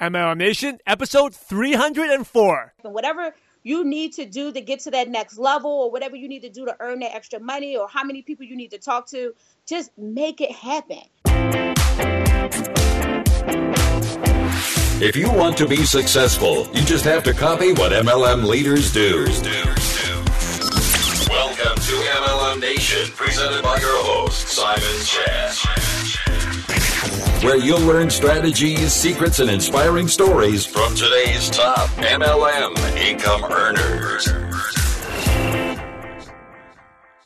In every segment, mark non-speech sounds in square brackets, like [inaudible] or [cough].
MLM Nation, episode 304. Whatever you need to do to get to that next level, or whatever you need to do to earn that extra money, or how many people you need to talk to, just make it happen. If you want to be successful, you just have to copy what MLM leaders do. Welcome to MLM Nation, presented by your host, Simon Chan where you'll learn strategies, secrets, and inspiring stories from today's top MLM income earners.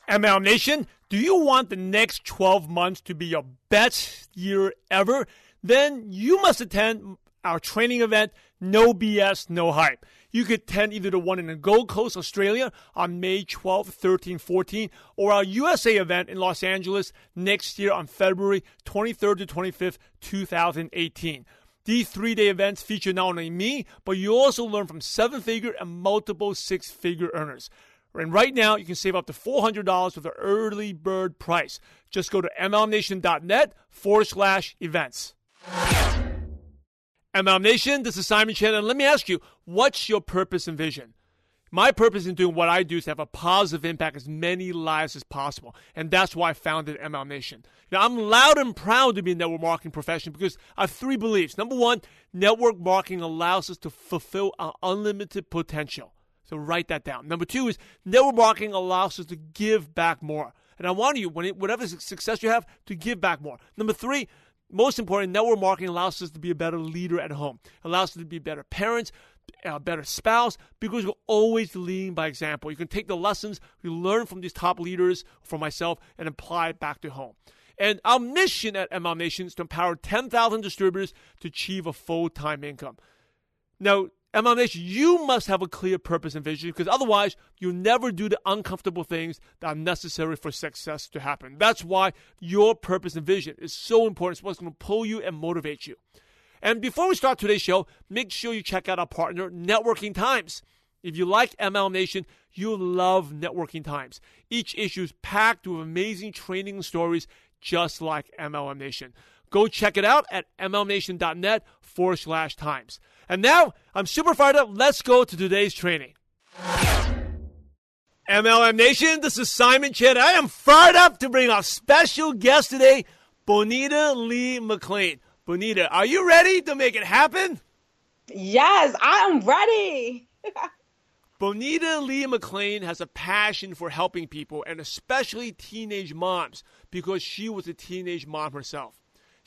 MLM Nation, do you want the next 12 months to be your best year ever? Then you must attend our training event, No BS, No Hype. You could attend either the one in the Gold Coast, Australia on May 12, 13, 14, or our USA event in Los Angeles next year on February 23rd to 25th, 2018. These three day events feature not only me, but you also learn from seven figure and multiple six figure earners. And right now, you can save up to $400 with the early bird price. Just go to mlmnation.net forward slash events. MLM Nation, this is Simon Chan, and let me ask you, what's your purpose and vision? My purpose in doing what I do is to have a positive impact as many lives as possible, and that's why I founded MLM Nation. Now, I'm loud and proud to be in network marketing profession because I have three beliefs. Number one, network marketing allows us to fulfill our unlimited potential. So write that down. Number two is network marketing allows us to give back more. And I want you, whatever success you have, to give back more. Number three, most important, network marketing allows us to be a better leader at home, allows us to be better parents, a better spouse, because we're always leading by example. You can take the lessons we learn from these top leaders, from myself, and apply it back to home. And our mission at MLM Nation is to empower 10,000 distributors to achieve a full time income. Now, MLM Nation, you must have a clear purpose and vision because otherwise you'll never do the uncomfortable things that are necessary for success to happen. That's why your purpose and vision is so important. It's what's going to pull you and motivate you. And before we start today's show, make sure you check out our partner, Networking Times. If you like MLM Nation, you'll love Networking Times. Each issue is packed with amazing training stories just like MLM Nation. Go check it out at mlmnation.net forward slash times. And now I'm super fired up. Let's go to today's training. MLM Nation, this is Simon Chan. I am fired up to bring our special guest today, Bonita Lee McLean. Bonita, are you ready to make it happen? Yes, I am ready. [laughs] Bonita Lee McLean has a passion for helping people and especially teenage moms because she was a teenage mom herself.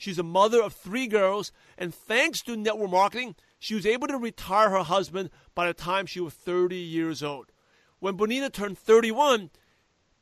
She's a mother of three girls, and thanks to network marketing, she was able to retire her husband by the time she was 30 years old. When Bonita turned 31,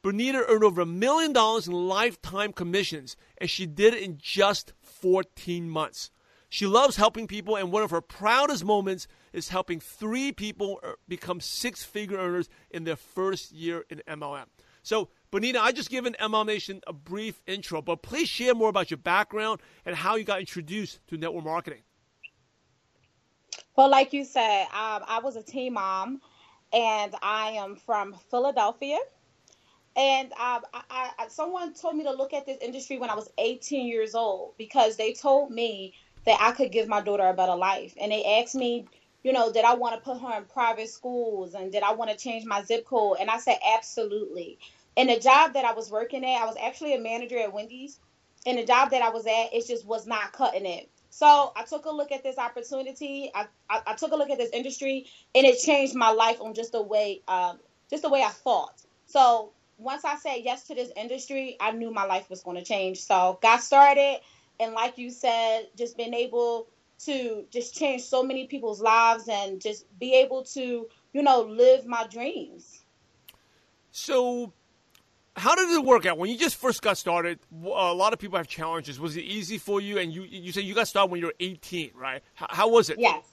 Bonita earned over a million dollars in lifetime commissions, and she did it in just 14 months. She loves helping people, and one of her proudest moments is helping three people uh, become six figure earners in their first year in MLM. So, Bonita, I just given MLM Nation a brief intro, but please share more about your background and how you got introduced to network marketing. Well, like you said, um, I was a teen mom, and I am from Philadelphia. And um, I, I, someone told me to look at this industry when I was 18 years old because they told me that I could give my daughter a better life. And they asked me, you know, did I want to put her in private schools and did I want to change my zip code? And I said, absolutely. In the job that I was working at, I was actually a manager at Wendy's. And the job that I was at, it just was not cutting it. So I took a look at this opportunity. I, I, I took a look at this industry, and it changed my life on just the way, um, just the way I thought. So once I said yes to this industry, I knew my life was going to change. So got started, and like you said, just been able to just change so many people's lives and just be able to, you know, live my dreams. So how did it work out when you just first got started? A lot of people have challenges. Was it easy for you? And you you said you got started when you were 18, right? How, how was it? Yes.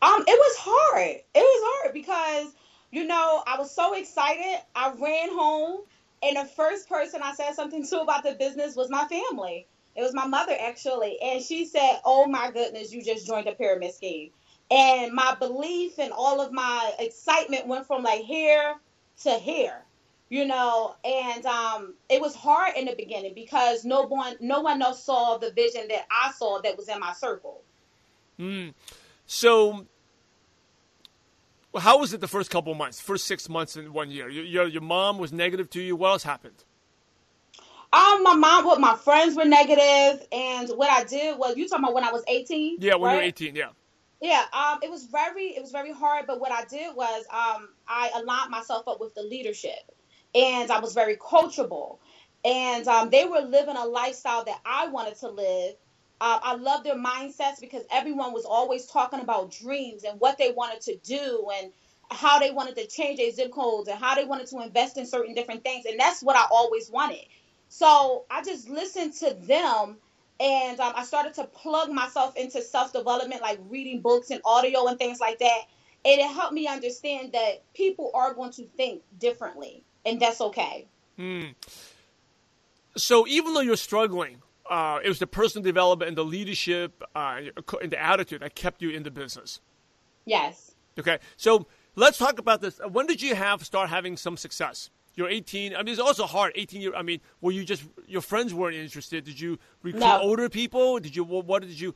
Um, it was hard. It was hard because you know I was so excited. I ran home, and the first person I said something to about the business was my family. It was my mother actually, and she said, "Oh my goodness, you just joined a pyramid scheme." And my belief and all of my excitement went from like here to here you know and um it was hard in the beginning because no one no one else saw the vision that i saw that was in my circle Mm. So, how was it the first couple of months, first six months in one year? Your, your, your mom was negative to you. What else happened? Um, my mom, what my friends were negative, and what I did was you talking about when I was eighteen. Yeah, when right? you were eighteen. Yeah. Yeah, um, it was very, it was very hard. But what I did was, um, I aligned myself up with the leadership, and I was very coachable, and um, they were living a lifestyle that I wanted to live. Uh, I love their mindsets because everyone was always talking about dreams and what they wanted to do and how they wanted to change their zip codes and how they wanted to invest in certain different things, and that's what I always wanted. So I just listened to them and um, I started to plug myself into self development, like reading books and audio and things like that. And it helped me understand that people are going to think differently, and that's okay. Hmm. So even though you're struggling, uh, it was the personal development and the leadership uh, and the attitude that kept you in the business. Yes. Okay. So let's talk about this. When did you have start having some success? You're 18. I mean, it's also hard. 18 year. I mean, were you just your friends weren't interested? Did you recruit No. older people? Did you what, did you?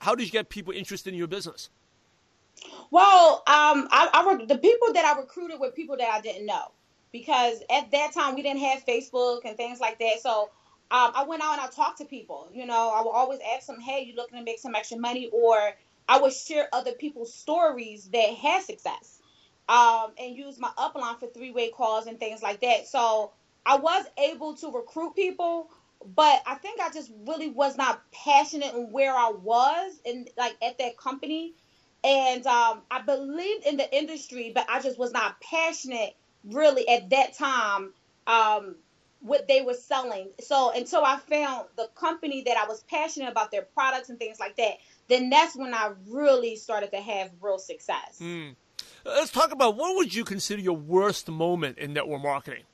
How did you get people interested in your business? Well, um, I, I the people that I recruited were people that I didn't know because at that time we didn't have Facebook and things like that. So um, I went out and I talked to people. You know, I would always ask them, "Hey, you looking to make some extra money?" Or I would share other people's stories that had success, um, and use my upline for three-way calls and things like that. So I was able to recruit people, but I think I just really was not passionate in where I was and like at that company and um, I believed in the industry, but I just was not passionate really at that time um, what they were selling. So until I found the company that I was passionate about their products and things like that, then that's when I really started to have real success. Hmm. Let's talk about what would you consider your worst moment in network marketing?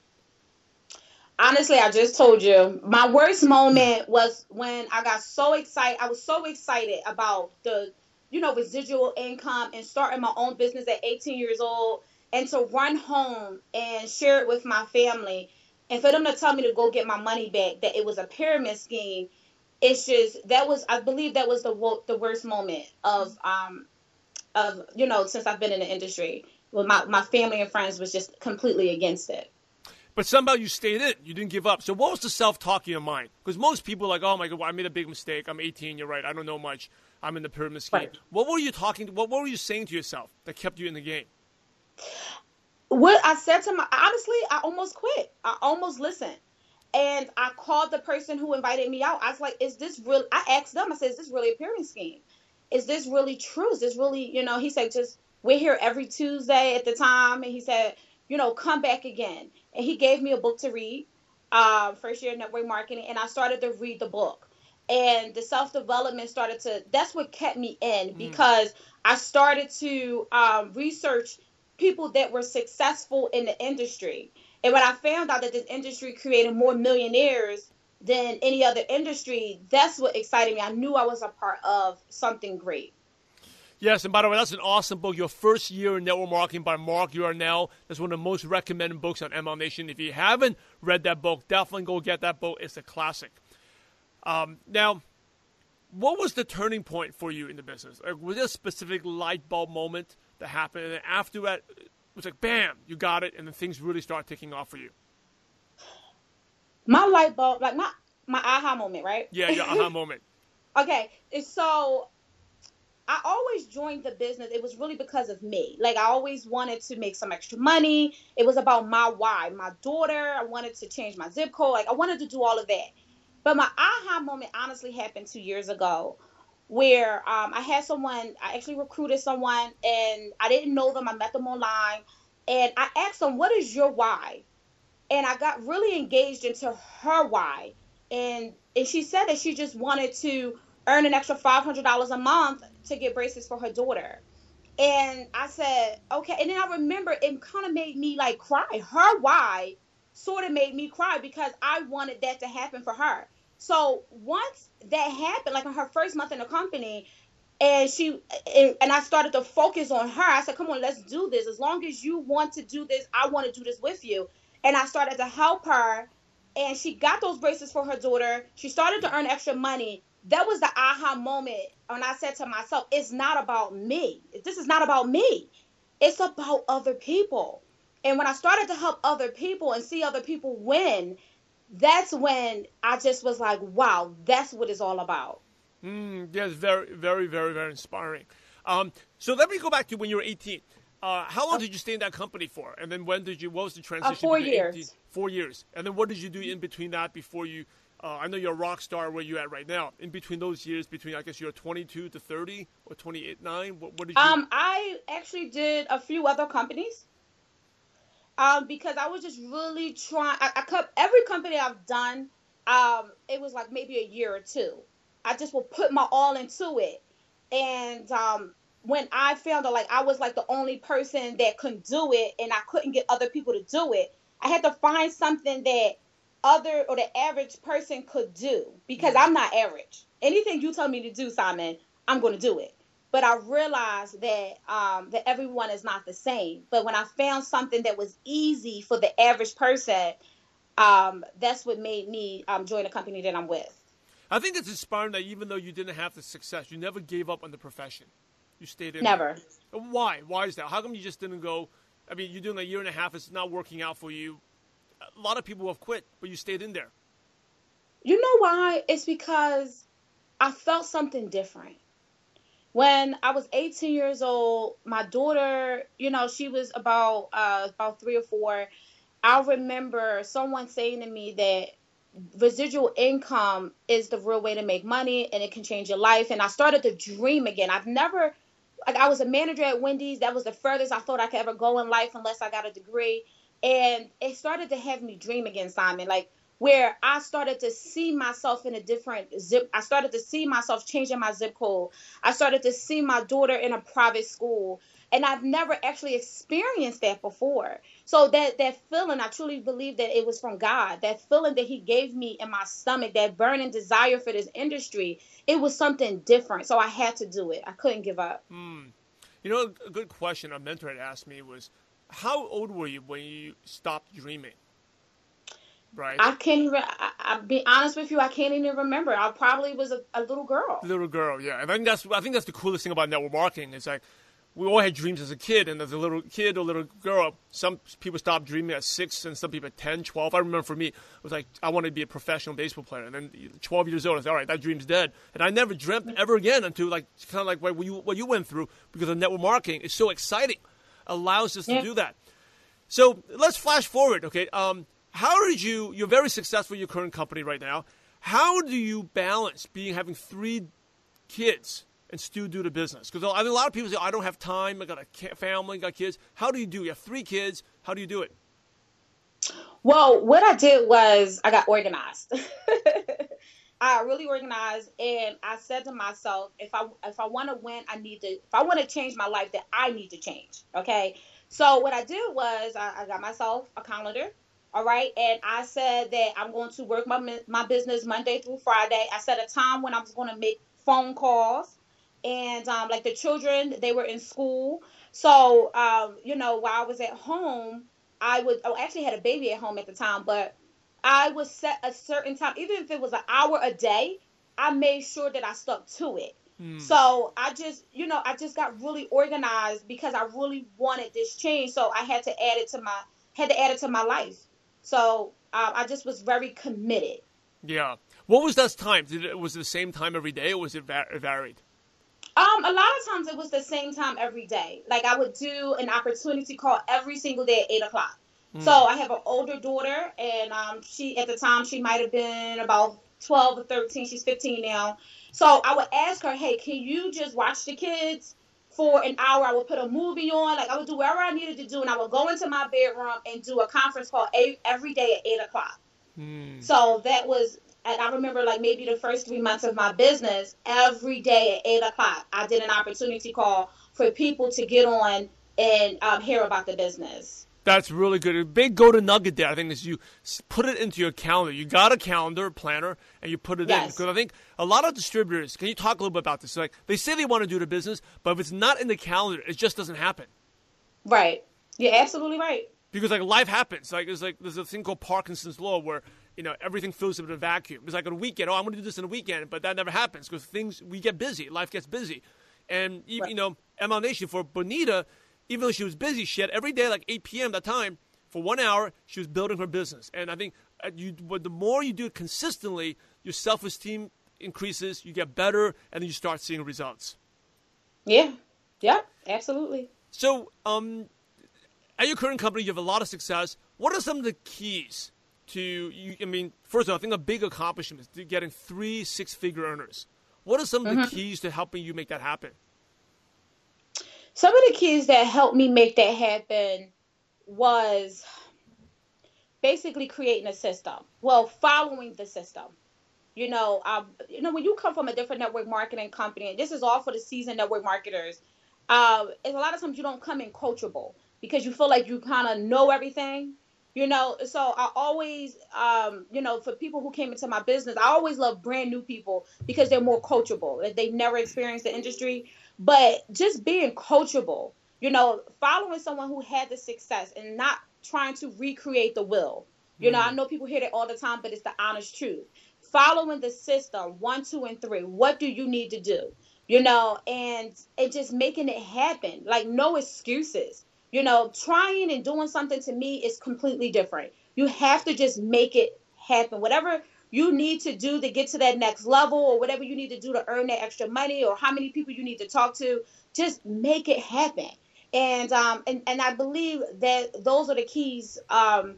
Honestly, I just told you my worst moment was when I got so excited. I was so excited about the, you know, residual income and starting my own business at 18 years old and to run home and share it with my family and for them to tell me to go get my money back that it was a pyramid scheme. It's just that was I believe that was the wo- the worst moment of um of you know since I've been in the industry. Well, my my family and friends was just completely against it. But somehow you stayed in. You didn't give up. So what was the self-talk in your mind? Because most people are like, oh my god, I made a big mistake. I'm 18. You're right. I don't know much. I'm in the pyramid scheme. Right. What were you talking? What, what were you saying to yourself that kept you in the game? What I said to my honestly, I almost quit. I almost listened. And I called the person who invited me out. I was like, is this real? I asked them, I said, is this really a pyramid scheme? Is this really true? Is this really, you know, he said, just, we're here every Tuesday at the time. And he said, you know, come back again. And he gave me a book to read, uh, first year network marketing. And I started to read the book. And the self development started to, that's what kept me in because I started to um, research people that were successful in the industry. And when I found out that this industry created more millionaires than any other industry, that's what excited me. I knew I was a part of something great. Yes, and by the way, that's an awesome book. Your first year in network marketing by Mark Yarnell. That's one of the most recommended books on MLM Nation. If you haven't read that book, definitely go get that book. It's a classic. Um, now, what was the turning point for you in the business? Like, was there a specific light bulb moment that happened, and then after that, it was like, bam, you got it, and then things really start taking off for you? My light bulb, like my my aha moment, right? Yeah, your aha [laughs] moment. Okay, so I always joined the business. It was really because of me. Like I always wanted to make some extra money. It was about my why. My daughter. I wanted to change my zip code. Like I wanted to do all of that. But my aha moment honestly happened two years ago, where um, I had someone. I actually recruited someone, and I didn't know them. I met them online, and I asked them, "What is your why?" And I got really engaged into her why, and and she said that she just wanted to earn an extra five hundred dollars a month to get braces for her daughter. And I said, okay. And then I remember it kind of made me like cry. Her why sort of made me cry because I wanted that to happen for her. So once that happened, like in her first month in the company, and she and, and I started to focus on her. I said, "Come on, let's do this. As long as you want to do this, I want to do this with you." And I started to help her, and she got those braces for her daughter. She started to earn extra money, that was the aha moment when I said to myself, it's not about me. This is not about me. It's about other people. And when I started to help other people and see other people win, that's when I just was like, wow, that's what it's all about. Mm, yes, very, very, very, very inspiring. Um, so let me go back to when you were 18. Uh, how long did you stay in that company for? And then when did you? What was the transition? Uh, four years. 18, four years. And then what did you do in between that before you? Uh, I know you're a rock star where you're at right now. In between those years, between I guess you're 22 to 30 or 28, nine. What, what did you? Um, I actually did a few other companies. Um, because I was just really trying. I, I cut every company I've done. Um, it was like maybe a year or two. I just will put my all into it, and um, when I found out like I was like the only person that couldn't do it and I couldn't get other people to do it, I had to find something that other or the average person could do because I'm not average. Anything you tell me to do, Simon, I'm going to do it. But I realized that um, that everyone is not the same. But when I found something that was easy for the average person, um, that's what made me um, join the company that I'm with. I think it's inspiring that even though you didn't have the success, you never gave up on the profession. You stayed in. Never. Why? Why is that? How come you just didn't go? I mean, you're doing a year and a half. It's not working out for you. A lot of people have quit, but you stayed in there. You know why? It's because I felt something different. When I was 18 years old, my daughter, you know, she was about uh, about three or four. I remember someone saying to me that residual income is the real way to make money and it can change your life. And I started to dream again. I've never like I was a manager at Wendy's. That was the furthest I thought I could ever go in life unless I got a degree. And it started to have me dream again, Simon. Like where I started to see myself in a different zip. I started to see myself changing my zip code. I started to see my daughter in a private school. And I've never actually experienced that before. So that that feeling, I truly believe that it was from God. That feeling that He gave me in my stomach, that burning desire for this industry, it was something different. So I had to do it. I couldn't give up. Mm. You know, a good question a mentor had asked me was, "How old were you when you stopped dreaming?" Right. I can't even. I, I'll be honest with you. I can't even remember. I probably was a, a little girl. Little girl, yeah. I think that's. I think that's the coolest thing about network marketing. It's like we all had dreams as a kid, and as a little kid or little girl, some people stop dreaming at six, and some people at 10, 12. I remember for me, it was like, I wanted to be a professional baseball player. And then 12 years old, I said, all right, that dream's dead. And I never dreamt ever again until, like, kind of like what you, what you went through, because of network marketing is so exciting, allows us yeah. to do that. So let's flash forward, okay? Um, how did you, you're very successful in your current company right now. How do you balance being having three kids and still do the business? Because I mean, a lot of people say, I don't have time. I got a family, got kids. How do you do? You have three kids. How do you do it? Well, what I did was I got organized. [laughs] I really organized, and I said to myself, if I if I want to win, I need to. If I want to change my life, that I need to change. Okay. So what I did was I, I got myself a calendar. All right, and I said that I'm going to work my my business Monday through Friday. I set a time when I was going to make phone calls. And um, like the children they were in school. So um, you know while i was at home i would i actually had a baby at home at the time but i would set a certain time even if it was an hour a day i made sure that i stuck to it. Hmm. so i just you know i just got really organized because i really wanted this change. So i had to add it to my had to add it to my life so um, i just was very committed yeah what was that time Did it was it the same time every day or was it varied um, a lot of times it was the same time every day. Like I would do an opportunity call every single day at eight o'clock. Mm. So I have an older daughter, and um, she at the time she might have been about twelve or thirteen. She's fifteen now. So I would ask her, "Hey, can you just watch the kids for an hour? I would put a movie on. Like I would do whatever I needed to do, and I would go into my bedroom and do a conference call every day at eight o'clock. Mm. So that was and I remember like maybe the first three months of my business, every day at eight o'clock, I did an opportunity call for people to get on and um, hear about the business. That's really good. A big go to nugget there, I think, is you put it into your calendar. You got a calendar, planner, and you put it yes. in. Because I think a lot of distributors, can you talk a little bit about this? Like, they say they want to do the business, but if it's not in the calendar, it just doesn't happen. Right. You're absolutely right. Because, like, life happens. Like, there's, like, there's a thing called Parkinson's Law where you know, everything fills up in a vacuum. It's like on a weekend, oh, I'm going to do this in a weekend, but that never happens because things, we get busy, life gets busy. And, right. you know, MLM Nation for Bonita, even though she was busy, she had every day, like 8 p.m. that time, for one hour, she was building her business. And I think uh, you, the more you do it consistently, your self esteem increases, you get better, and then you start seeing results. Yeah, yeah, absolutely. So, um, at your current company, you have a lot of success. What are some of the keys to you? I mean, first of all, I think a big accomplishment is getting three six-figure earners. What are some of the mm-hmm. keys to helping you make that happen? Some of the keys that helped me make that happen was basically creating a system. Well, following the system. You know, um, you know when you come from a different network marketing company, and this is all for the seasoned network marketers. Uh, a lot of times you don't come in coachable because you feel like you kind of know everything you know so i always um, you know for people who came into my business i always love brand new people because they're more coachable they've never experienced the industry but just being coachable you know following someone who had the success and not trying to recreate the will you mm. know i know people hear that all the time but it's the honest truth following the system one two and three what do you need to do you know and and just making it happen like no excuses you know, trying and doing something to me is completely different. You have to just make it happen. Whatever you need to do to get to that next level or whatever you need to do to earn that extra money or how many people you need to talk to, just make it happen. And um and, and I believe that those are the keys um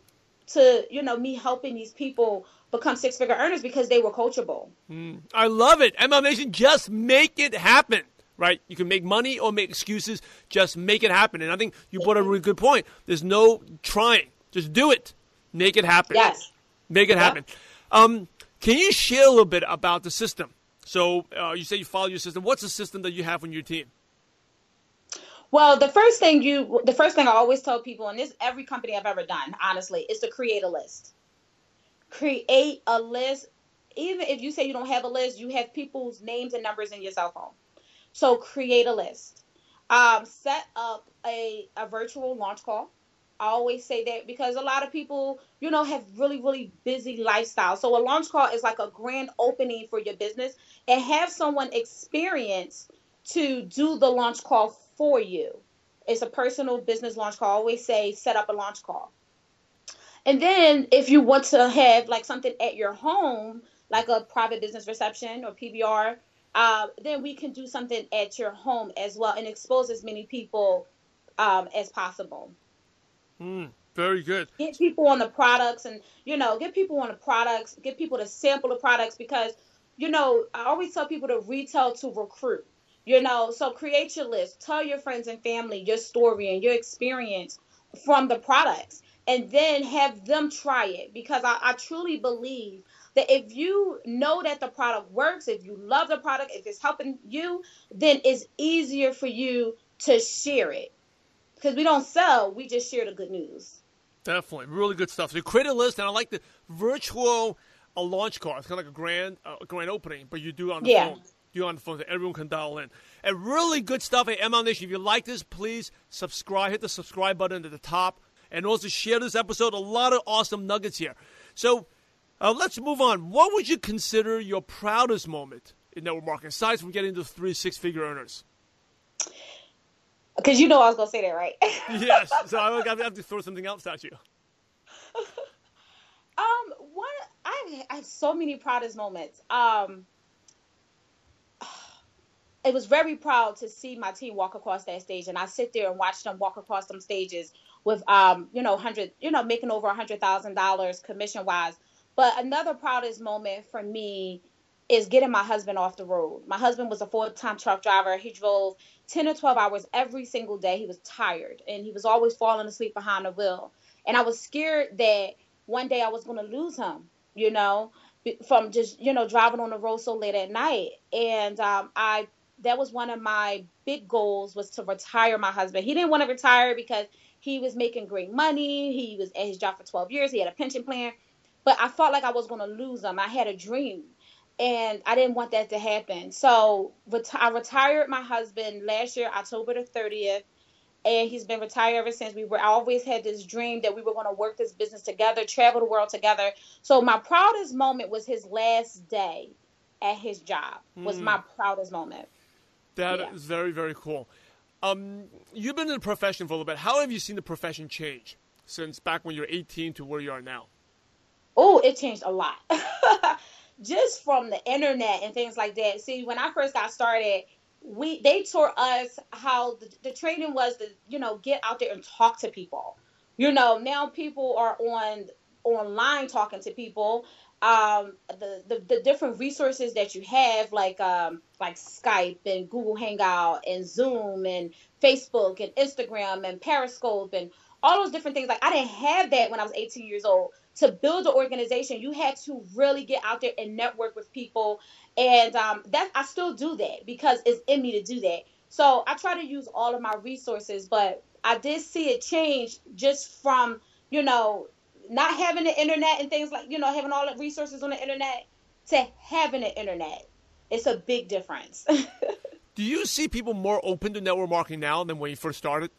to, you know, me helping these people become six figure earners because they were coachable. Mm, I love it. MLM Nation, just make it happen right? You can make money or make excuses. Just make it happen. And I think you brought a really good point. There's no trying. Just do it. Make it happen. Yes. Make it yeah. happen. Um, can you share a little bit about the system? So uh, you say you follow your system. What's the system that you have on your team? Well, the first thing you, the first thing I always tell people, and this every company I've ever done, honestly, is to create a list. Create a list. Even if you say you don't have a list, you have people's names and numbers in your cell phone. So create a list. Um, set up a, a virtual launch call. I always say that because a lot of people, you know, have really, really busy lifestyles. So a launch call is like a grand opening for your business and have someone experience to do the launch call for you. It's a personal business launch call. I always say set up a launch call. And then if you want to have like something at your home, like a private business reception or PBR, uh, then we can do something at your home as well and expose as many people um, as possible. Mm, very good. Get people on the products and, you know, get people on the products, get people to sample the products because, you know, I always tell people to retail to recruit. You know, so create your list, tell your friends and family your story and your experience from the products, and then have them try it because I, I truly believe that if you know that the product works, if you love the product, if it's helping you, then it's easier for you to share it. Because we don't sell, we just share the good news. Definitely. Really good stuff. So you create a list, and I like the virtual a launch call. It's kind of like a grand uh, a grand opening, but you do on the yeah. phone. You on the phone so everyone can dial in. And really good stuff at MLM Nation. If you like this, please subscribe. Hit the subscribe button at the top. And also share this episode. A lot of awesome nuggets here. So uh, let's move on. What would you consider your proudest moment in network marketing, aside from getting to three six-figure earners? Because you know I was going to say that, right? [laughs] yes. [laughs] So I have to throw something else at you. [laughs] um, one, I, I have so many proudest moments. Um, [sighs] it was very proud to see my team walk across that stage, and I sit there and watch them walk across some stages with, um, you know, hundred, you know, making over a hundred thousand dollars commission wise but another proudest moment for me is getting my husband off the road. My husband was a full time truck driver. He drove 10 or 12 hours every single day. He was tired and he was always falling asleep behind the wheel. And I was scared that one day I was going to lose him, you know, from just, you know, driving on the road so late at night. And um, I, that was one of my big goals was to retire my husband. He didn't want to retire because he was making great money. He was at his job for 12 years. He had a pension plan but I felt like I was going to lose him. I had a dream and I didn't want that to happen. So I retired my husband last year, October the 30th. and he's been retired ever since. We were I always had this dream that we were going to work this business together, travel the world together. So my proudest moment was his last day at his job. Was mm. my proudest moment. That yeah. is very very cool. Um, you've been in the profession for a little bit. How have you seen the profession change since back when you were 18 to where you are now? Oh, it changed a lot. [laughs] Just from the internet and things like that. See, when I first got started, we they taught us how the, the training was to you know get out there and talk to people. You know, now people are on online talking to people. Um, the, the the different resources that you have, like um, like Skype and Google Hangout and Zoom and Facebook and Instagram and Periscope and all those different things. Like I didn't have that when I was 18 years old. To build an organization, you had to really get out there and network with people, and um, that I still do that because it's in me to do that. So I try to use all of my resources, but I did see it change just from you know not having the internet and things like you know having all the resources on the internet to having the internet. It's a big difference. [laughs] do you see people more open to network marketing now than when you first started?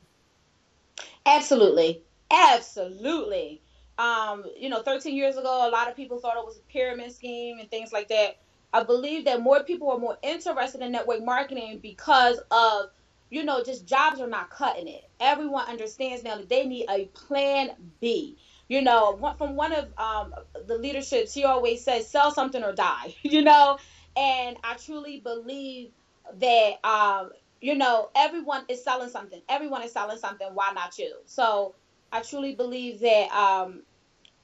Absolutely. Absolutely. Um, you know, 13 years ago, a lot of people thought it was a pyramid scheme and things like that. I believe that more people are more interested in network marketing because of, you know, just jobs are not cutting it. Everyone understands now that they need a plan B. You know, from one of um, the leaderships, he always says, sell something or die, [laughs] you know? And I truly believe that um, you know, everyone is selling something. Everyone is selling something. Why not you? So I truly believe that um,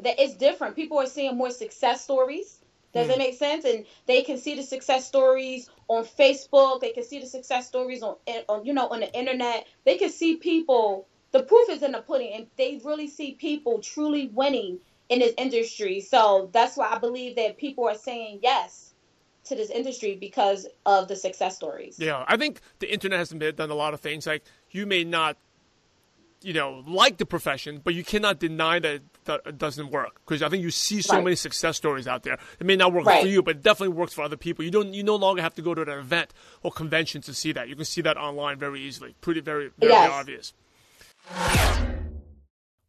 that it's different. People are seeing more success stories. Does mm. it make sense? And they can see the success stories on Facebook. They can see the success stories on, on you know, on the internet. They can see people. The proof is in the pudding, and they really see people truly winning in this industry. So that's why I believe that people are saying yes to this industry because of the success stories. Yeah, I think the internet has done a lot of things. Like you may not, you know, like the profession, but you cannot deny that it doesn't work because I think you see so right. many success stories out there. It may not work right. for you, but it definitely works for other people. You don't, you no longer have to go to an event or convention to see that. You can see that online very easily. Pretty, very, very yes. obvious.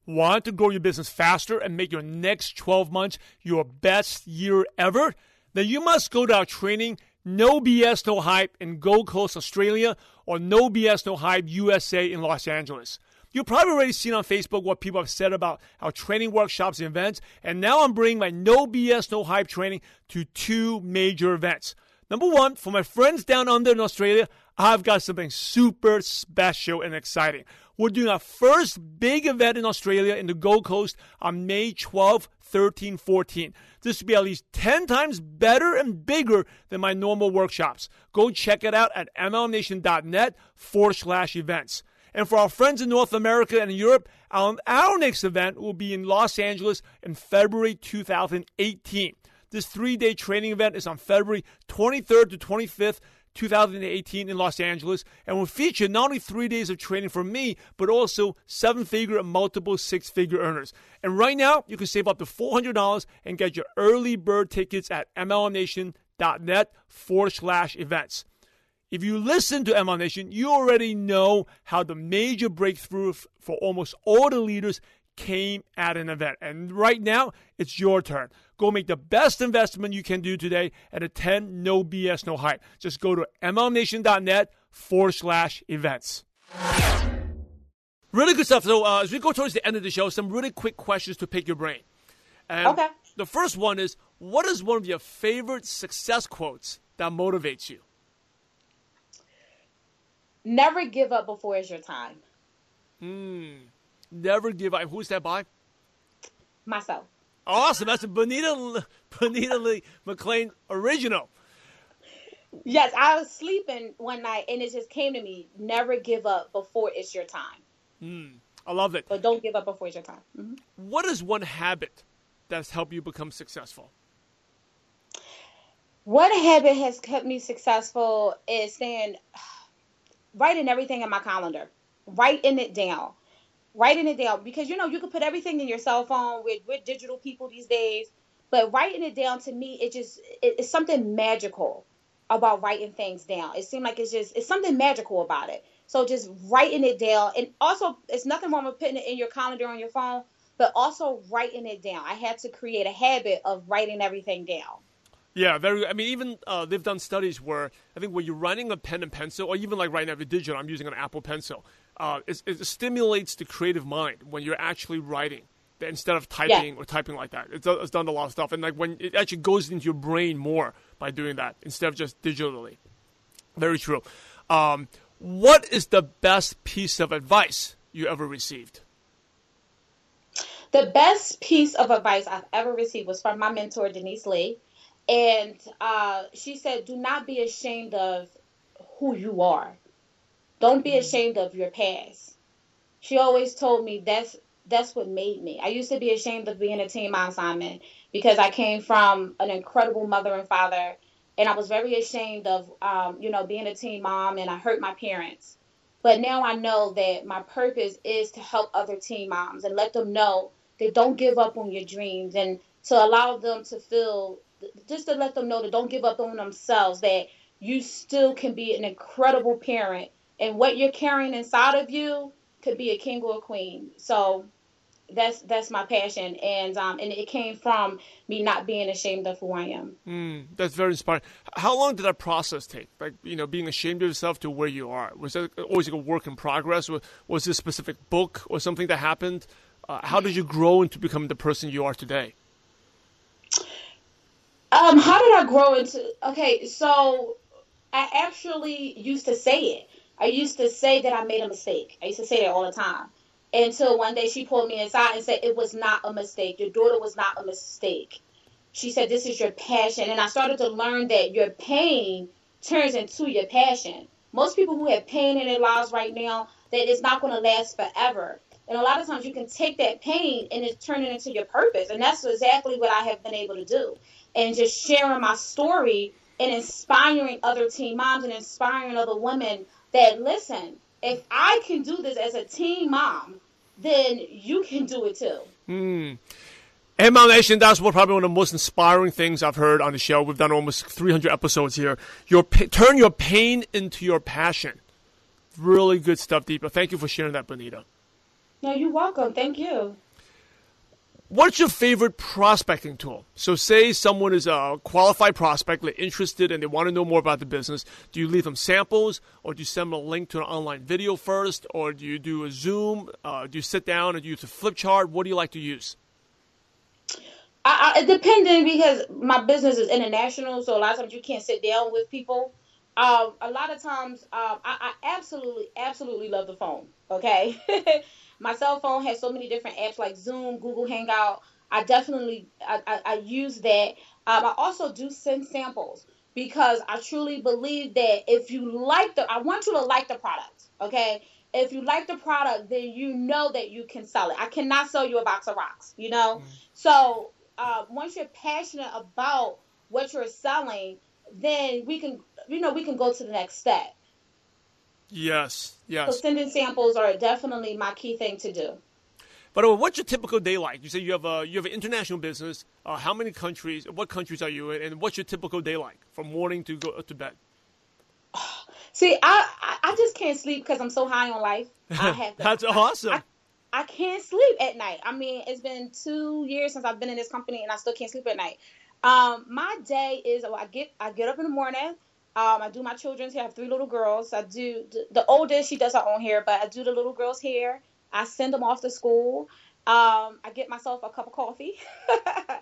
Want to grow your business faster and make your next 12 months your best year ever? then you must go to our training, No BS, No Hype in Gold Coast, Australia, or No BS, No Hype USA in Los Angeles. You've probably already seen on Facebook what people have said about our training workshops and events, and now I'm bringing my No BS, No Hype training to two major events. Number one, for my friends down under in Australia, I've got something super special and exciting. We're doing our first big event in Australia in the Gold Coast on May 12, 13, 14. This will be at least 10 times better and bigger than my normal workshops. Go check it out at mlmnation.net forward slash events. And for our friends in North America and Europe, our, our next event will be in Los Angeles in February 2018. This three day training event is on February 23rd to 25th. 2018 in Los Angeles and will feature not only three days of training from me, but also seven figure and multiple six figure earners. And right now, you can save up to $400 and get your early bird tickets at mlmnation.net forward slash events. If you listen to MLM Nation, you already know how the major breakthrough for almost all the leaders came at an event. And right now, it's your turn. Go make the best investment you can do today and attend No BS, No Hype. Just go to mlmnation.net forward slash events. Really good stuff. So, uh, as we go towards the end of the show, some really quick questions to pick your brain. And okay. The first one is What is one of your favorite success quotes that motivates you? Never give up before it's your time. Hmm. Never give up. Who's that by? Myself. Awesome. That's a Bonita, Bonita Lee McLean original. Yes, I was sleeping one night and it just came to me never give up before it's your time. Mm, I love it. But don't give up before it's your time. Mm-hmm. What is one habit that's helped you become successful? One habit has kept me successful is staying, writing everything in my calendar, writing it down. Writing it down. Because you know you can put everything in your cell phone with with digital people these days. But writing it down to me it just it, it's something magical about writing things down. It seemed like it's just it's something magical about it. So just writing it down, and also it's nothing wrong with putting it in your calendar on your phone, but also writing it down. I had to create a habit of writing everything down. Yeah, very. I mean, even uh, they've done studies where I think when you're writing a pen and pencil, or even like right now with digital, I'm using an Apple Pencil. Uh, it, it, stimulates the creative mind when you're actually writing instead of typing yeah. or typing like that. It's, it's done a lot of stuff, and like when it actually goes into your brain more by doing that instead of just digitally. Very true. Um, what is the best piece of advice you ever received? The best piece of advice I've ever received was from my mentor, Denise Lee. And uh, she said, Do not be ashamed of who you are. Don't be mm-hmm. ashamed of your past. She always told me that's that's what made me. I used to be ashamed of being a teen mom Simon because I came from an incredible mother and father and I was very ashamed of um, you know being a teen mom and I hurt my parents. But now I know that my purpose is to help other teen moms and let them know that don't give up on your dreams and to allow them to feel just to let them know that don't give up on themselves that you still can be an incredible parent and what you're carrying inside of you could be a king or a queen. So that's that's my passion, and um, and it came from me not being ashamed of who I am. Mm, that's very inspiring. How long did that process take? Like you know, being ashamed of yourself to where you are. Was that always like a work in progress? Was, was this a specific book or something that happened? Uh, how did you grow into becoming the person you are today? Um, how did I grow into? Okay, so I actually used to say it. I used to say that I made a mistake. I used to say that all the time. Until one day she pulled me inside and said, It was not a mistake. Your daughter was not a mistake. She said, This is your passion. And I started to learn that your pain turns into your passion. Most people who have pain in their lives right now, that it's not going to last forever. And a lot of times you can take that pain and it's turning into your purpose. And that's exactly what I have been able to do. And just sharing my story and inspiring other teen moms and inspiring other women that listen, if I can do this as a teen mom, then you can do it too. Mm. MLM Nation, that's what probably one of the most inspiring things I've heard on the show. We've done almost 300 episodes here. Your turn your pain into your passion. Really good stuff, Deepa. Thank you for sharing that, Bonita. No, you're welcome. Thank you what's your favorite prospecting tool? So, say someone is a qualified prospect, they're interested, and they want to know more about the business. Do you leave them samples, or do you send them a link to an online video first, or do you do a Zoom? Uh, do you sit down and use a flip chart? What do you like to use? I, I, depending because my business is international, so a lot of times you can't sit down with people. Um, a lot of times, um, I, I absolutely, absolutely love the phone. Okay. [laughs] my cell phone has so many different apps like Zoom, Google Hangout. I definitely I, I, I use that. Um, I also do send samples because I truly believe that if you like the, I want you to like the product. Okay, if you like the product, then you know that you can sell it. I cannot sell you a box of rocks. You know, mm-hmm. so uh, once you're passionate about what you're selling, then we can, you know, we can go to the next step. Yes, yes. So sending samples are definitely my key thing to do. But what's your typical day like? You say you have a you have an international business. Uh, how many countries? What countries are you in? And what's your typical day like from morning to go to bed? [sighs] See, I I just can't sleep because I'm so high on life. I [laughs] have That's awesome. I, I can't sleep at night. I mean, it's been two years since I've been in this company, and I still can't sleep at night. Um, my day is well, I get I get up in the morning. Um, I do my children's hair. I have three little girls. I do the oldest. She does her own hair, but I do the little girls' hair. I send them off to school. Um, I get myself a cup of coffee. [laughs] uh,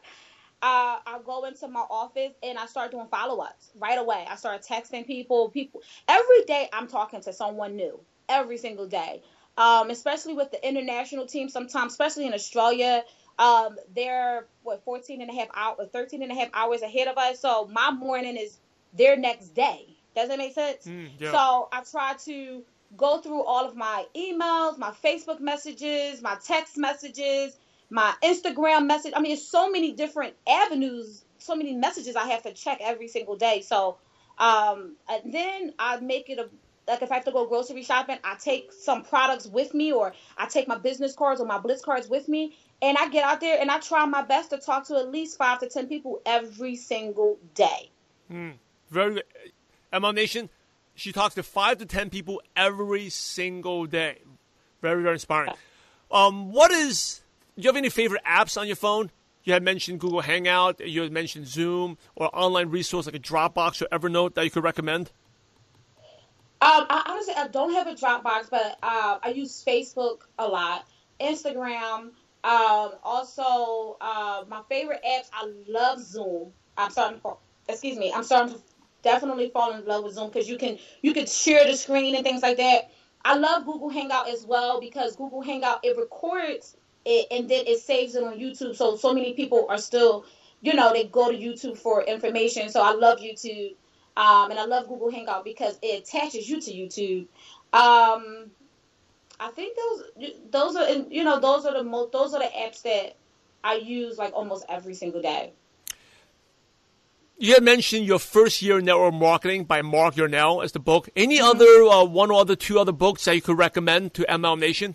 I go into my office and I start doing follow ups right away. I start texting people. People every day. I'm talking to someone new every single day. Um, especially with the international team. Sometimes, especially in Australia, um, they're what 14 and a half hours, 13 and a half hours ahead of us. So my morning is their next day. Does that make sense? Mm, yeah. So I try to go through all of my emails, my Facebook messages, my text messages, my Instagram message. I mean, it's so many different avenues, so many messages I have to check every single day. So um, and then I make it a like if I have to go grocery shopping, I take some products with me, or I take my business cards or my Blitz cards with me, and I get out there and I try my best to talk to at least five to ten people every single day. Mm very MLM Nation. she talks to five to ten people every single day. Very, very inspiring. Um, what is? Do you have any favorite apps on your phone? You had mentioned Google Hangout. You had mentioned Zoom or online resource like a Dropbox or Evernote that you could recommend. Um, I honestly I don't have a Dropbox, but uh, I use Facebook a lot, Instagram. Um, also, uh, my favorite apps. I love Zoom. I'm starting to, excuse me. I'm starting to definitely fall in love with Zoom because you can you can share the screen and things like that. I love Google Hangout as well because Google Hangout it records it and then it saves it on YouTube. So so many people are still, you know, they go to YouTube for information. So I love YouTube, um, and I love Google Hangout because it attaches you to YouTube. Um, I think those those are you know those are the most those are the apps that I use like almost every single day. You had mentioned your first year in network marketing by Mark Yarnell as the book. Any mm-hmm. other uh, one or other two other books that you could recommend to MLM Nation?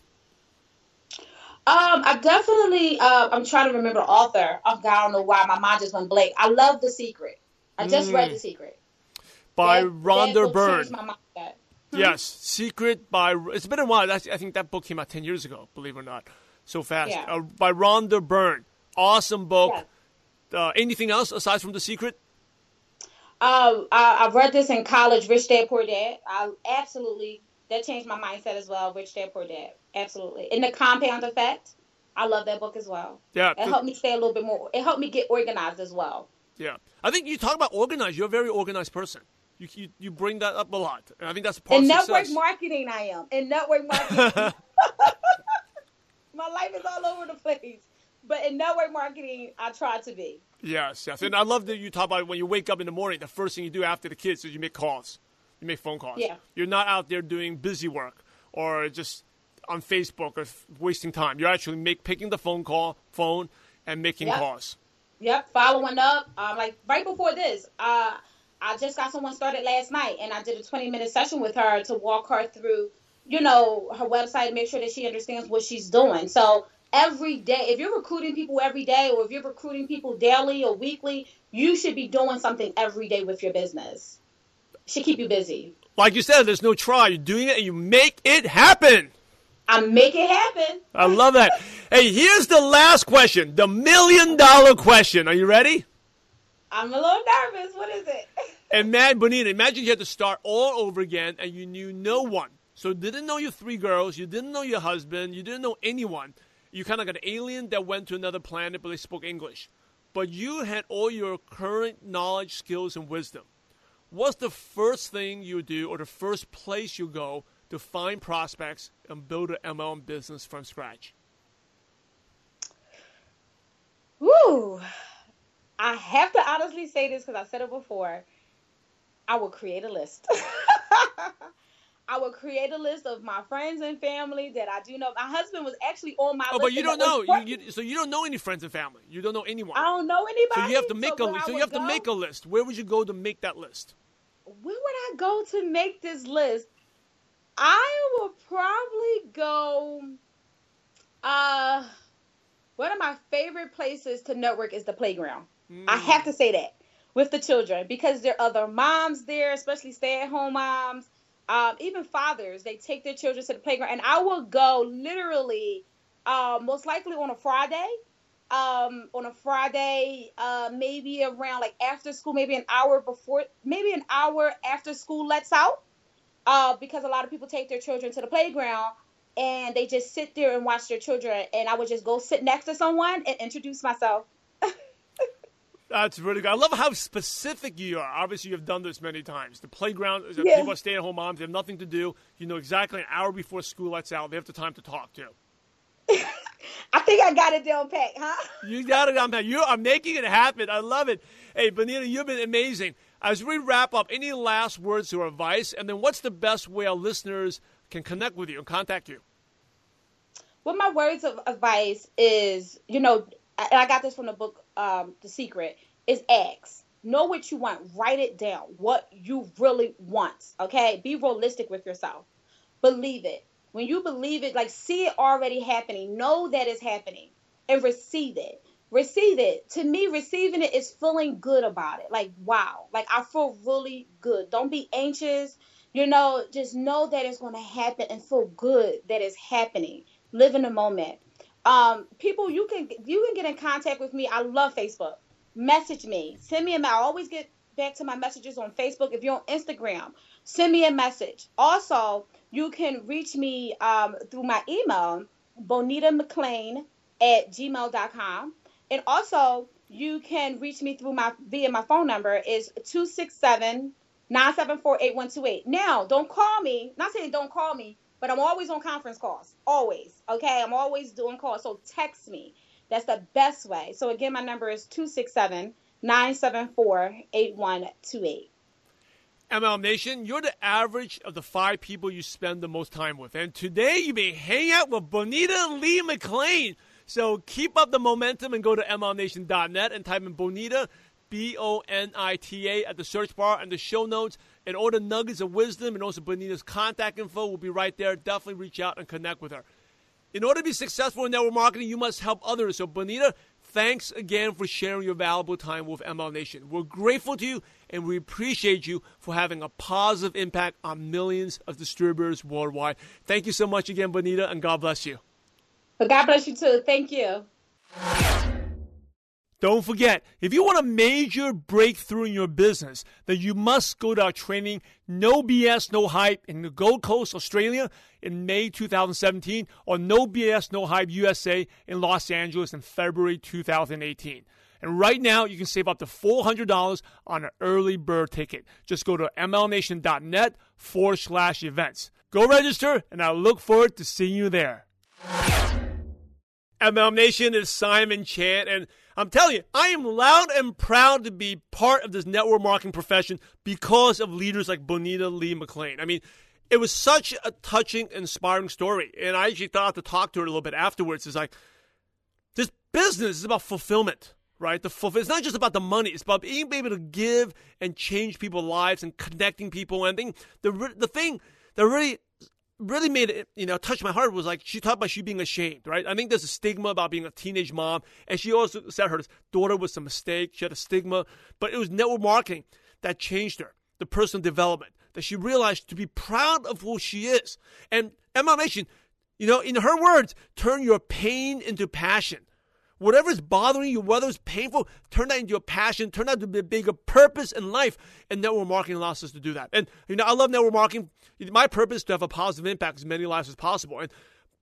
Um, I definitely. Uh, I'm trying to remember author. Oh God, I don't know why my mind just went blank. I love The Secret. I just mm. read The Secret by that, Rhonda that Byrne. Yes, Secret by. It's been a while. I think that book came out ten years ago. Believe it or not, so fast. Yeah. Uh, by Rhonda Byrne. Awesome book. Yeah. Uh, anything else aside from The Secret? Uh, I, I read this in college. Rich Dad Poor Dad. I absolutely that changed my mindset as well. Rich Dad Poor Dad, absolutely. And the Compound Effect, I love that book as well. Yeah, it helped me stay a little bit more. It helped me get organized as well. Yeah, I think you talk about organized. You're a very organized person. You you, you bring that up a lot, and I think that's part in network success. marketing. I am in network marketing. [laughs] my life is all over the place, but in network marketing, I try to be. Yes, yes, and I love that you talk about when you wake up in the morning. The first thing you do after the kids is you make calls. You make phone calls. Yeah. You're not out there doing busy work or just on Facebook or wasting time. You're actually make picking the phone call phone and making yep. calls. Yep, following up. Um, like right before this, uh, I just got someone started last night, and I did a 20 minute session with her to walk her through, you know, her website, to make sure that she understands what she's doing. So every day, if you're recruiting people every day, or if you're recruiting people daily or weekly, you should be doing something every day with your business should keep you busy. Like you said, there's no try. You're doing it and you make it happen. I make it happen. I love that. hey, here's the last question the million dollar question. Are you ready? I'm a little nervous. What is it? [laughs] and man, Bonita, imagine you had to start all over again and you knew no one. So didn't know your three girls, you didn't know your husband, you didn't know anyone. You kind of got an alien that went to another planet, but they spoke English. But you had all your current knowledge, skills, and wisdom what's the first thing you do or the first place you go to find prospects and build an MLM business from scratch? Woo! I have to honestly say this because I said it before. I will create a list. [laughs] I will create a list of my friends and family that I do know. My husband was actually on my oh, list. but you don't know. You, you, so you don't know any friends and family. You don't know anyone. I don't know anybody. So you have to make so a. So you have go, to make a list. Where would you go to make that list? Where would I go to make this list? I will probably go. Uh, my favorite places to network is the playground. Mm. I have to say that with the children because there are other moms there, especially stay-at-home moms um, even fathers, they take their children to the playground, and I will go literally, uh, most likely on a Friday. Um, on a Friday, uh, maybe around like after school, maybe an hour before, maybe an hour after school lets out, uh, because a lot of people take their children to the playground and they just sit there and watch their children. And I would just go sit next to someone and introduce myself. [laughs] That's really good. I love how specific you are. Obviously, you've done this many times. The playground, yeah. people are stay at home moms, they have nothing to do. You know exactly an hour before school lets out, they have the time to talk to. [laughs] I think I got it down pat, huh? You got it down pat. You are making it happen. I love it. Hey, Bonita, you've been amazing. As we wrap up, any last words or advice? And then what's the best way our listeners can connect with you and contact you? Well, my words of advice is, you know, and I got this from the book, um, The Secret, is ask. Know what you want. Write it down. What you really want. Okay? Be realistic with yourself. Believe it. When you believe it, like see it already happening. Know that it's happening and receive it. Receive it. To me, receiving it is feeling good about it. Like, wow. Like I feel really good. Don't be anxious. You know, just know that it's going to happen and feel good that it's happening. Live in the moment. Um, people, you can you can get in contact with me. I love Facebook. Message me. Send me a mail. I always get back to my messages on Facebook. If you're on Instagram, send me a message. Also, you can reach me um, through my email, Bonita McLean at gmail.com. And also, you can reach me through my via my phone number is 267 974 8128. Now, don't call me. Not saying don't call me, but I'm always on conference calls. Always. Okay. I'm always doing calls. So text me. That's the best way. So again, my number is 267 974 8128. MLM Nation, you're the average of the five people you spend the most time with. And today you may hang out with Bonita Lee McLean. So keep up the momentum and go to MLMNation.net and type in Bonita, B O N I T A, at the search bar and the show notes. And all the nuggets of wisdom and also Bonita's contact info will be right there. Definitely reach out and connect with her. In order to be successful in network marketing, you must help others. So, Bonita, thanks again for sharing your valuable time with MLM Nation. We're grateful to you and we appreciate you for having a positive impact on millions of distributors worldwide. Thank you so much again, Bonita, and God bless you. But God bless you too. Thank you. Don't forget, if you want a major breakthrough in your business, then you must go to our training, No BS, No Hype, in the Gold Coast, Australia in May 2017, or No BS, No Hype USA in Los Angeles in February 2018. And right now, you can save up to $400 on an early bird ticket. Just go to mlmnation.net forward slash events. Go register, and I look forward to seeing you there. MLM Nation is Simon Chan, and I'm telling you, I am loud and proud to be part of this network marketing profession because of leaders like Bonita Lee McLean. I mean, it was such a touching, inspiring story, and I actually thought to talk to her a little bit afterwards. It's like this business is about fulfillment, right? The fulfill- it's not just about the money; it's about being able to give and change people's lives and connecting people. And I think the the thing that really really made it, you know, touch my heart was like she talked about she being ashamed, right? I think there's a stigma about being a teenage mom, and she also said her daughter was a mistake. She had a stigma, but it was network marketing that changed her, the personal development that she realized to be proud of who she is. And MLM Nation, you know, in her words, turn your pain into passion. Whatever is bothering you, whether it's painful, turn that into a passion, turn that into a bigger purpose in life. And network marketing allows us to do that. And, you know, I love network marketing. My purpose is to have a positive impact as many lives as possible. And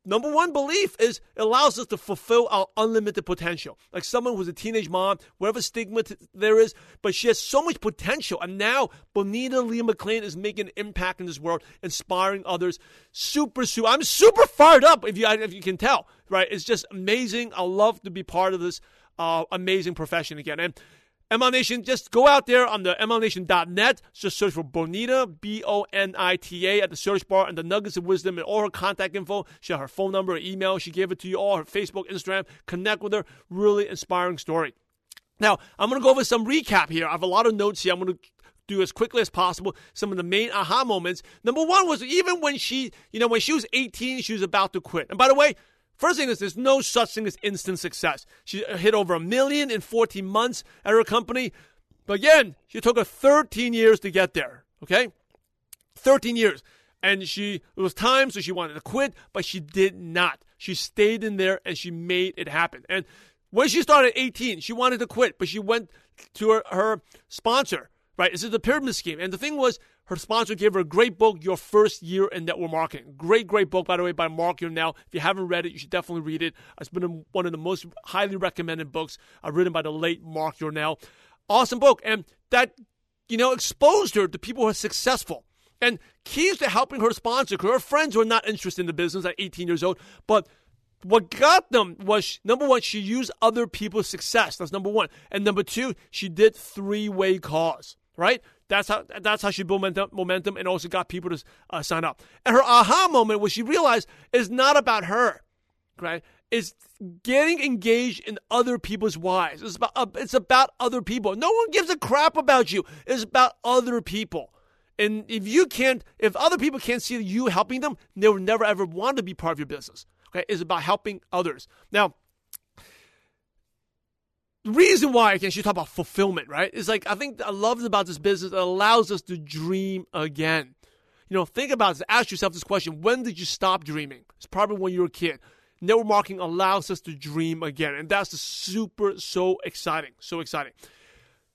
number one belief is it allows us to fulfill our unlimited potential. Like someone who's a teenage mom, whatever stigma t- there is, but she has so much potential. And now Bonita Lee McLean is making an impact in this world, inspiring others. Super, super. I'm super fired up if you if you can tell. Right? It's just amazing. I love to be part of this uh, amazing profession again. And MLM Nation, just go out there on the MLMNation.net. Just search for Bonita, B O N I T A, at the search bar, and the nuggets of wisdom and all her contact info. She had her phone number, her email. She gave it to you all, her Facebook, Instagram. Connect with her. Really inspiring story. Now, I'm going to go over some recap here. I have a lot of notes here. I'm going to do as quickly as possible some of the main aha moments. Number one was even when she, you know, when she was 18, she was about to quit. And by the way, First thing is, there's no such thing as instant success. She hit over a million in 14 months at her company. But again, she took her 13 years to get there. Okay? 13 years. And she, it was time, so she wanted to quit, but she did not. She stayed in there and she made it happen. And when she started at 18, she wanted to quit, but she went to her, her sponsor, right? This is the pyramid scheme. And the thing was, her sponsor gave her a great book, Your First Year in Network Marketing. Great, great book, by the way, by Mark Yarnell. If you haven't read it, you should definitely read it. It's been one of the most highly recommended books uh, written by the late Mark Yarnell. Awesome book. And that, you know, exposed her to people who are successful. And keys to helping her sponsor, because her friends were not interested in the business at 18 years old, but what got them was number one, she used other people's success. That's number one. And number two, she did three way calls, right? That's how that's how she built momentum, momentum and also got people to uh, sign up. And her aha moment was she realized is not about her, right? It's getting engaged in other people's lives. It's about uh, it's about other people. No one gives a crap about you. It's about other people. And if you can't, if other people can't see you helping them, they will never ever want to be part of your business. Okay, it's about helping others. Now, the reason why again she talk about fulfillment, right? Is like I think I love about this business. It allows us to dream again. you know, think about this. Ask yourself this question: When did you stop dreaming? It's probably when you were a kid. Network marketing allows us to dream again, and that's super so exciting, so exciting.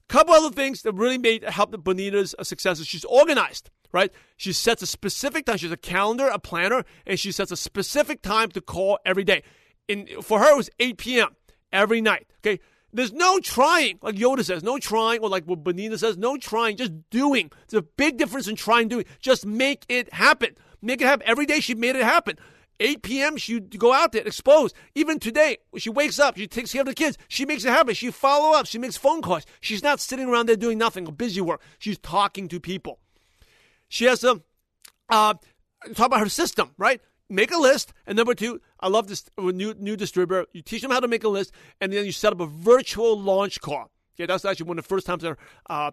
Couple other things that really made help Bonita's a success is she's organized, right? She sets a specific time. She has a calendar, a planner, and she sets a specific time to call every day. In for her, it was 8 p.m. every night. Okay, there's no trying, like Yoda says, no trying, or like what Bonita says, no trying, just doing. There's a big difference in trying doing. Just make it happen. Make it happen. Every day she made it happen. 8 p.m. she go out there, expose. Even today, she wakes up, she takes care of the kids, she makes it happen. She follow up, she makes phone calls. She's not sitting around there doing nothing, or busy work. She's talking to people. She has to uh, talk about her system, right? make a list. And number two, I love this new new distributor. You teach them how to make a list, and then you set up a virtual launch call. Okay, that's actually one of the first times that uh,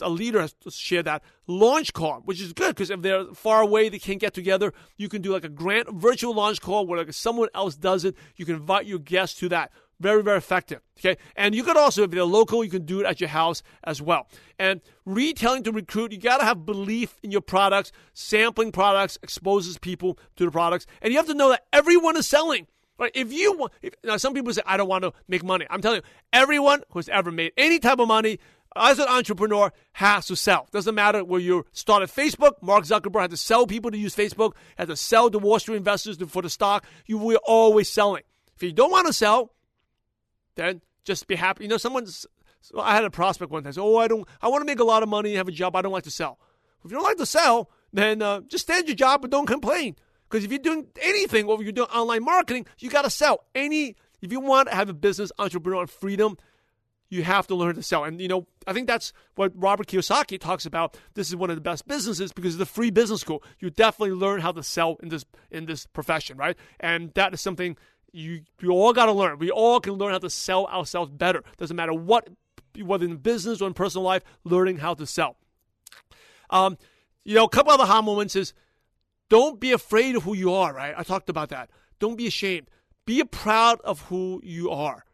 a leader has shared that launch call, which is good because if they're far away, they can't get together. You can do like a grant virtual launch call where like someone else does it. You can invite your guests to that. Very, very effective. Okay. And you can also, if you're local, you can do it at your house as well. And retailing to recruit, you got to have belief in your products. Sampling products exposes people to the products. And you have to know that everyone is selling. Right? If you want, if, now some people say, I don't want to make money. I'm telling you, everyone who's ever made any type of money as an entrepreneur has to sell. Doesn't matter where you started Facebook. Mark Zuckerberg had to sell people to use Facebook, had to sell to Wall Street investors for the stock. You were always selling. If you don't want to sell, then just be happy. You know, someone's. So I had a prospect one time. Say, oh, I don't. I want to make a lot of money and have a job. I don't like to sell. If you don't like to sell, then uh, just stand your job but don't complain. Because if you're doing anything, or you're doing online marketing, you got to sell. Any if you want to have a business, entrepreneur, freedom, you have to learn to sell. And you know, I think that's what Robert Kiyosaki talks about. This is one of the best businesses because of the free business school. You definitely learn how to sell in this in this profession, right? And that is something you all got to learn. We all can learn how to sell ourselves better. Doesn't matter what, whether in business or in personal life, learning how to sell. Um, you know, a couple other hot moments is don't be afraid of who you are. Right? I talked about that. Don't be ashamed. Be proud of who you are,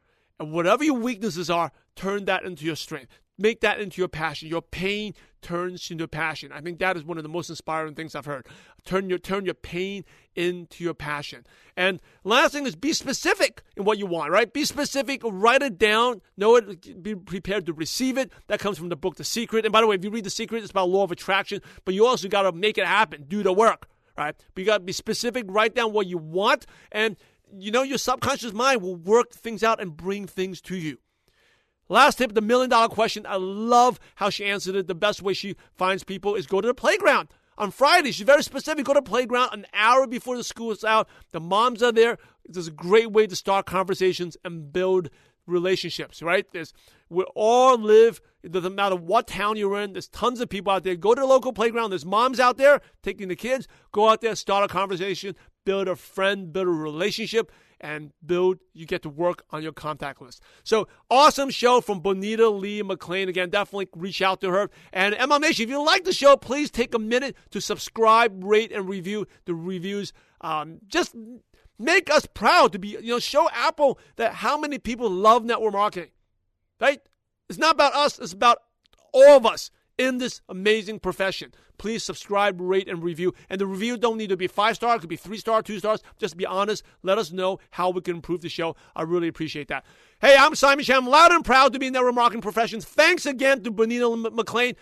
and whatever your weaknesses are, turn that into your strength. Make that into your passion. Your pain turns into passion. I think that is one of the most inspiring things I've heard. Turn your turn your pain into your passion. And last thing is be specific in what you want, right? Be specific, write it down, know it, be prepared to receive it. That comes from the book The Secret. And by the way, if you read The Secret, it's about law of attraction, but you also got to make it happen, do the work, right? But you got to be specific, write down what you want, and you know your subconscious mind will work things out and bring things to you. Last tip, the million dollar question. I love how she answered it. The best way she finds people is go to the playground. On Friday, she's very specific. Go to playground an hour before the school is out. The moms are there. It's a great way to start conversations and build relationships, right? There's we all live, it doesn't matter what town you're in, there's tons of people out there. Go to the local playground. There's moms out there taking the kids. Go out there, start a conversation, build a friend, build a relationship and build, you get to work on your contact list. So awesome show from Bonita Lee McLean. Again, definitely reach out to her. And MLM Nation, if you like the show, please take a minute to subscribe, rate, and review the reviews. Um, just make us proud to be, you know, show Apple that how many people love network marketing, right? It's not about us, it's about all of us in this amazing profession. Please subscribe, rate, and review. And the review don't need to be five star, it could be three star, two stars. Just be honest. Let us know how we can improve the show. I really appreciate that. Hey, I'm Simon Chan. loud and proud to be in network marketing professions. Thanks again to Bonita McLean.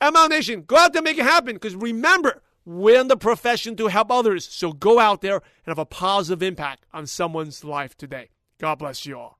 MLM Nation, go out there and make it happen. Because remember, we're in the profession to help others. So go out there and have a positive impact on someone's life today. God bless you all.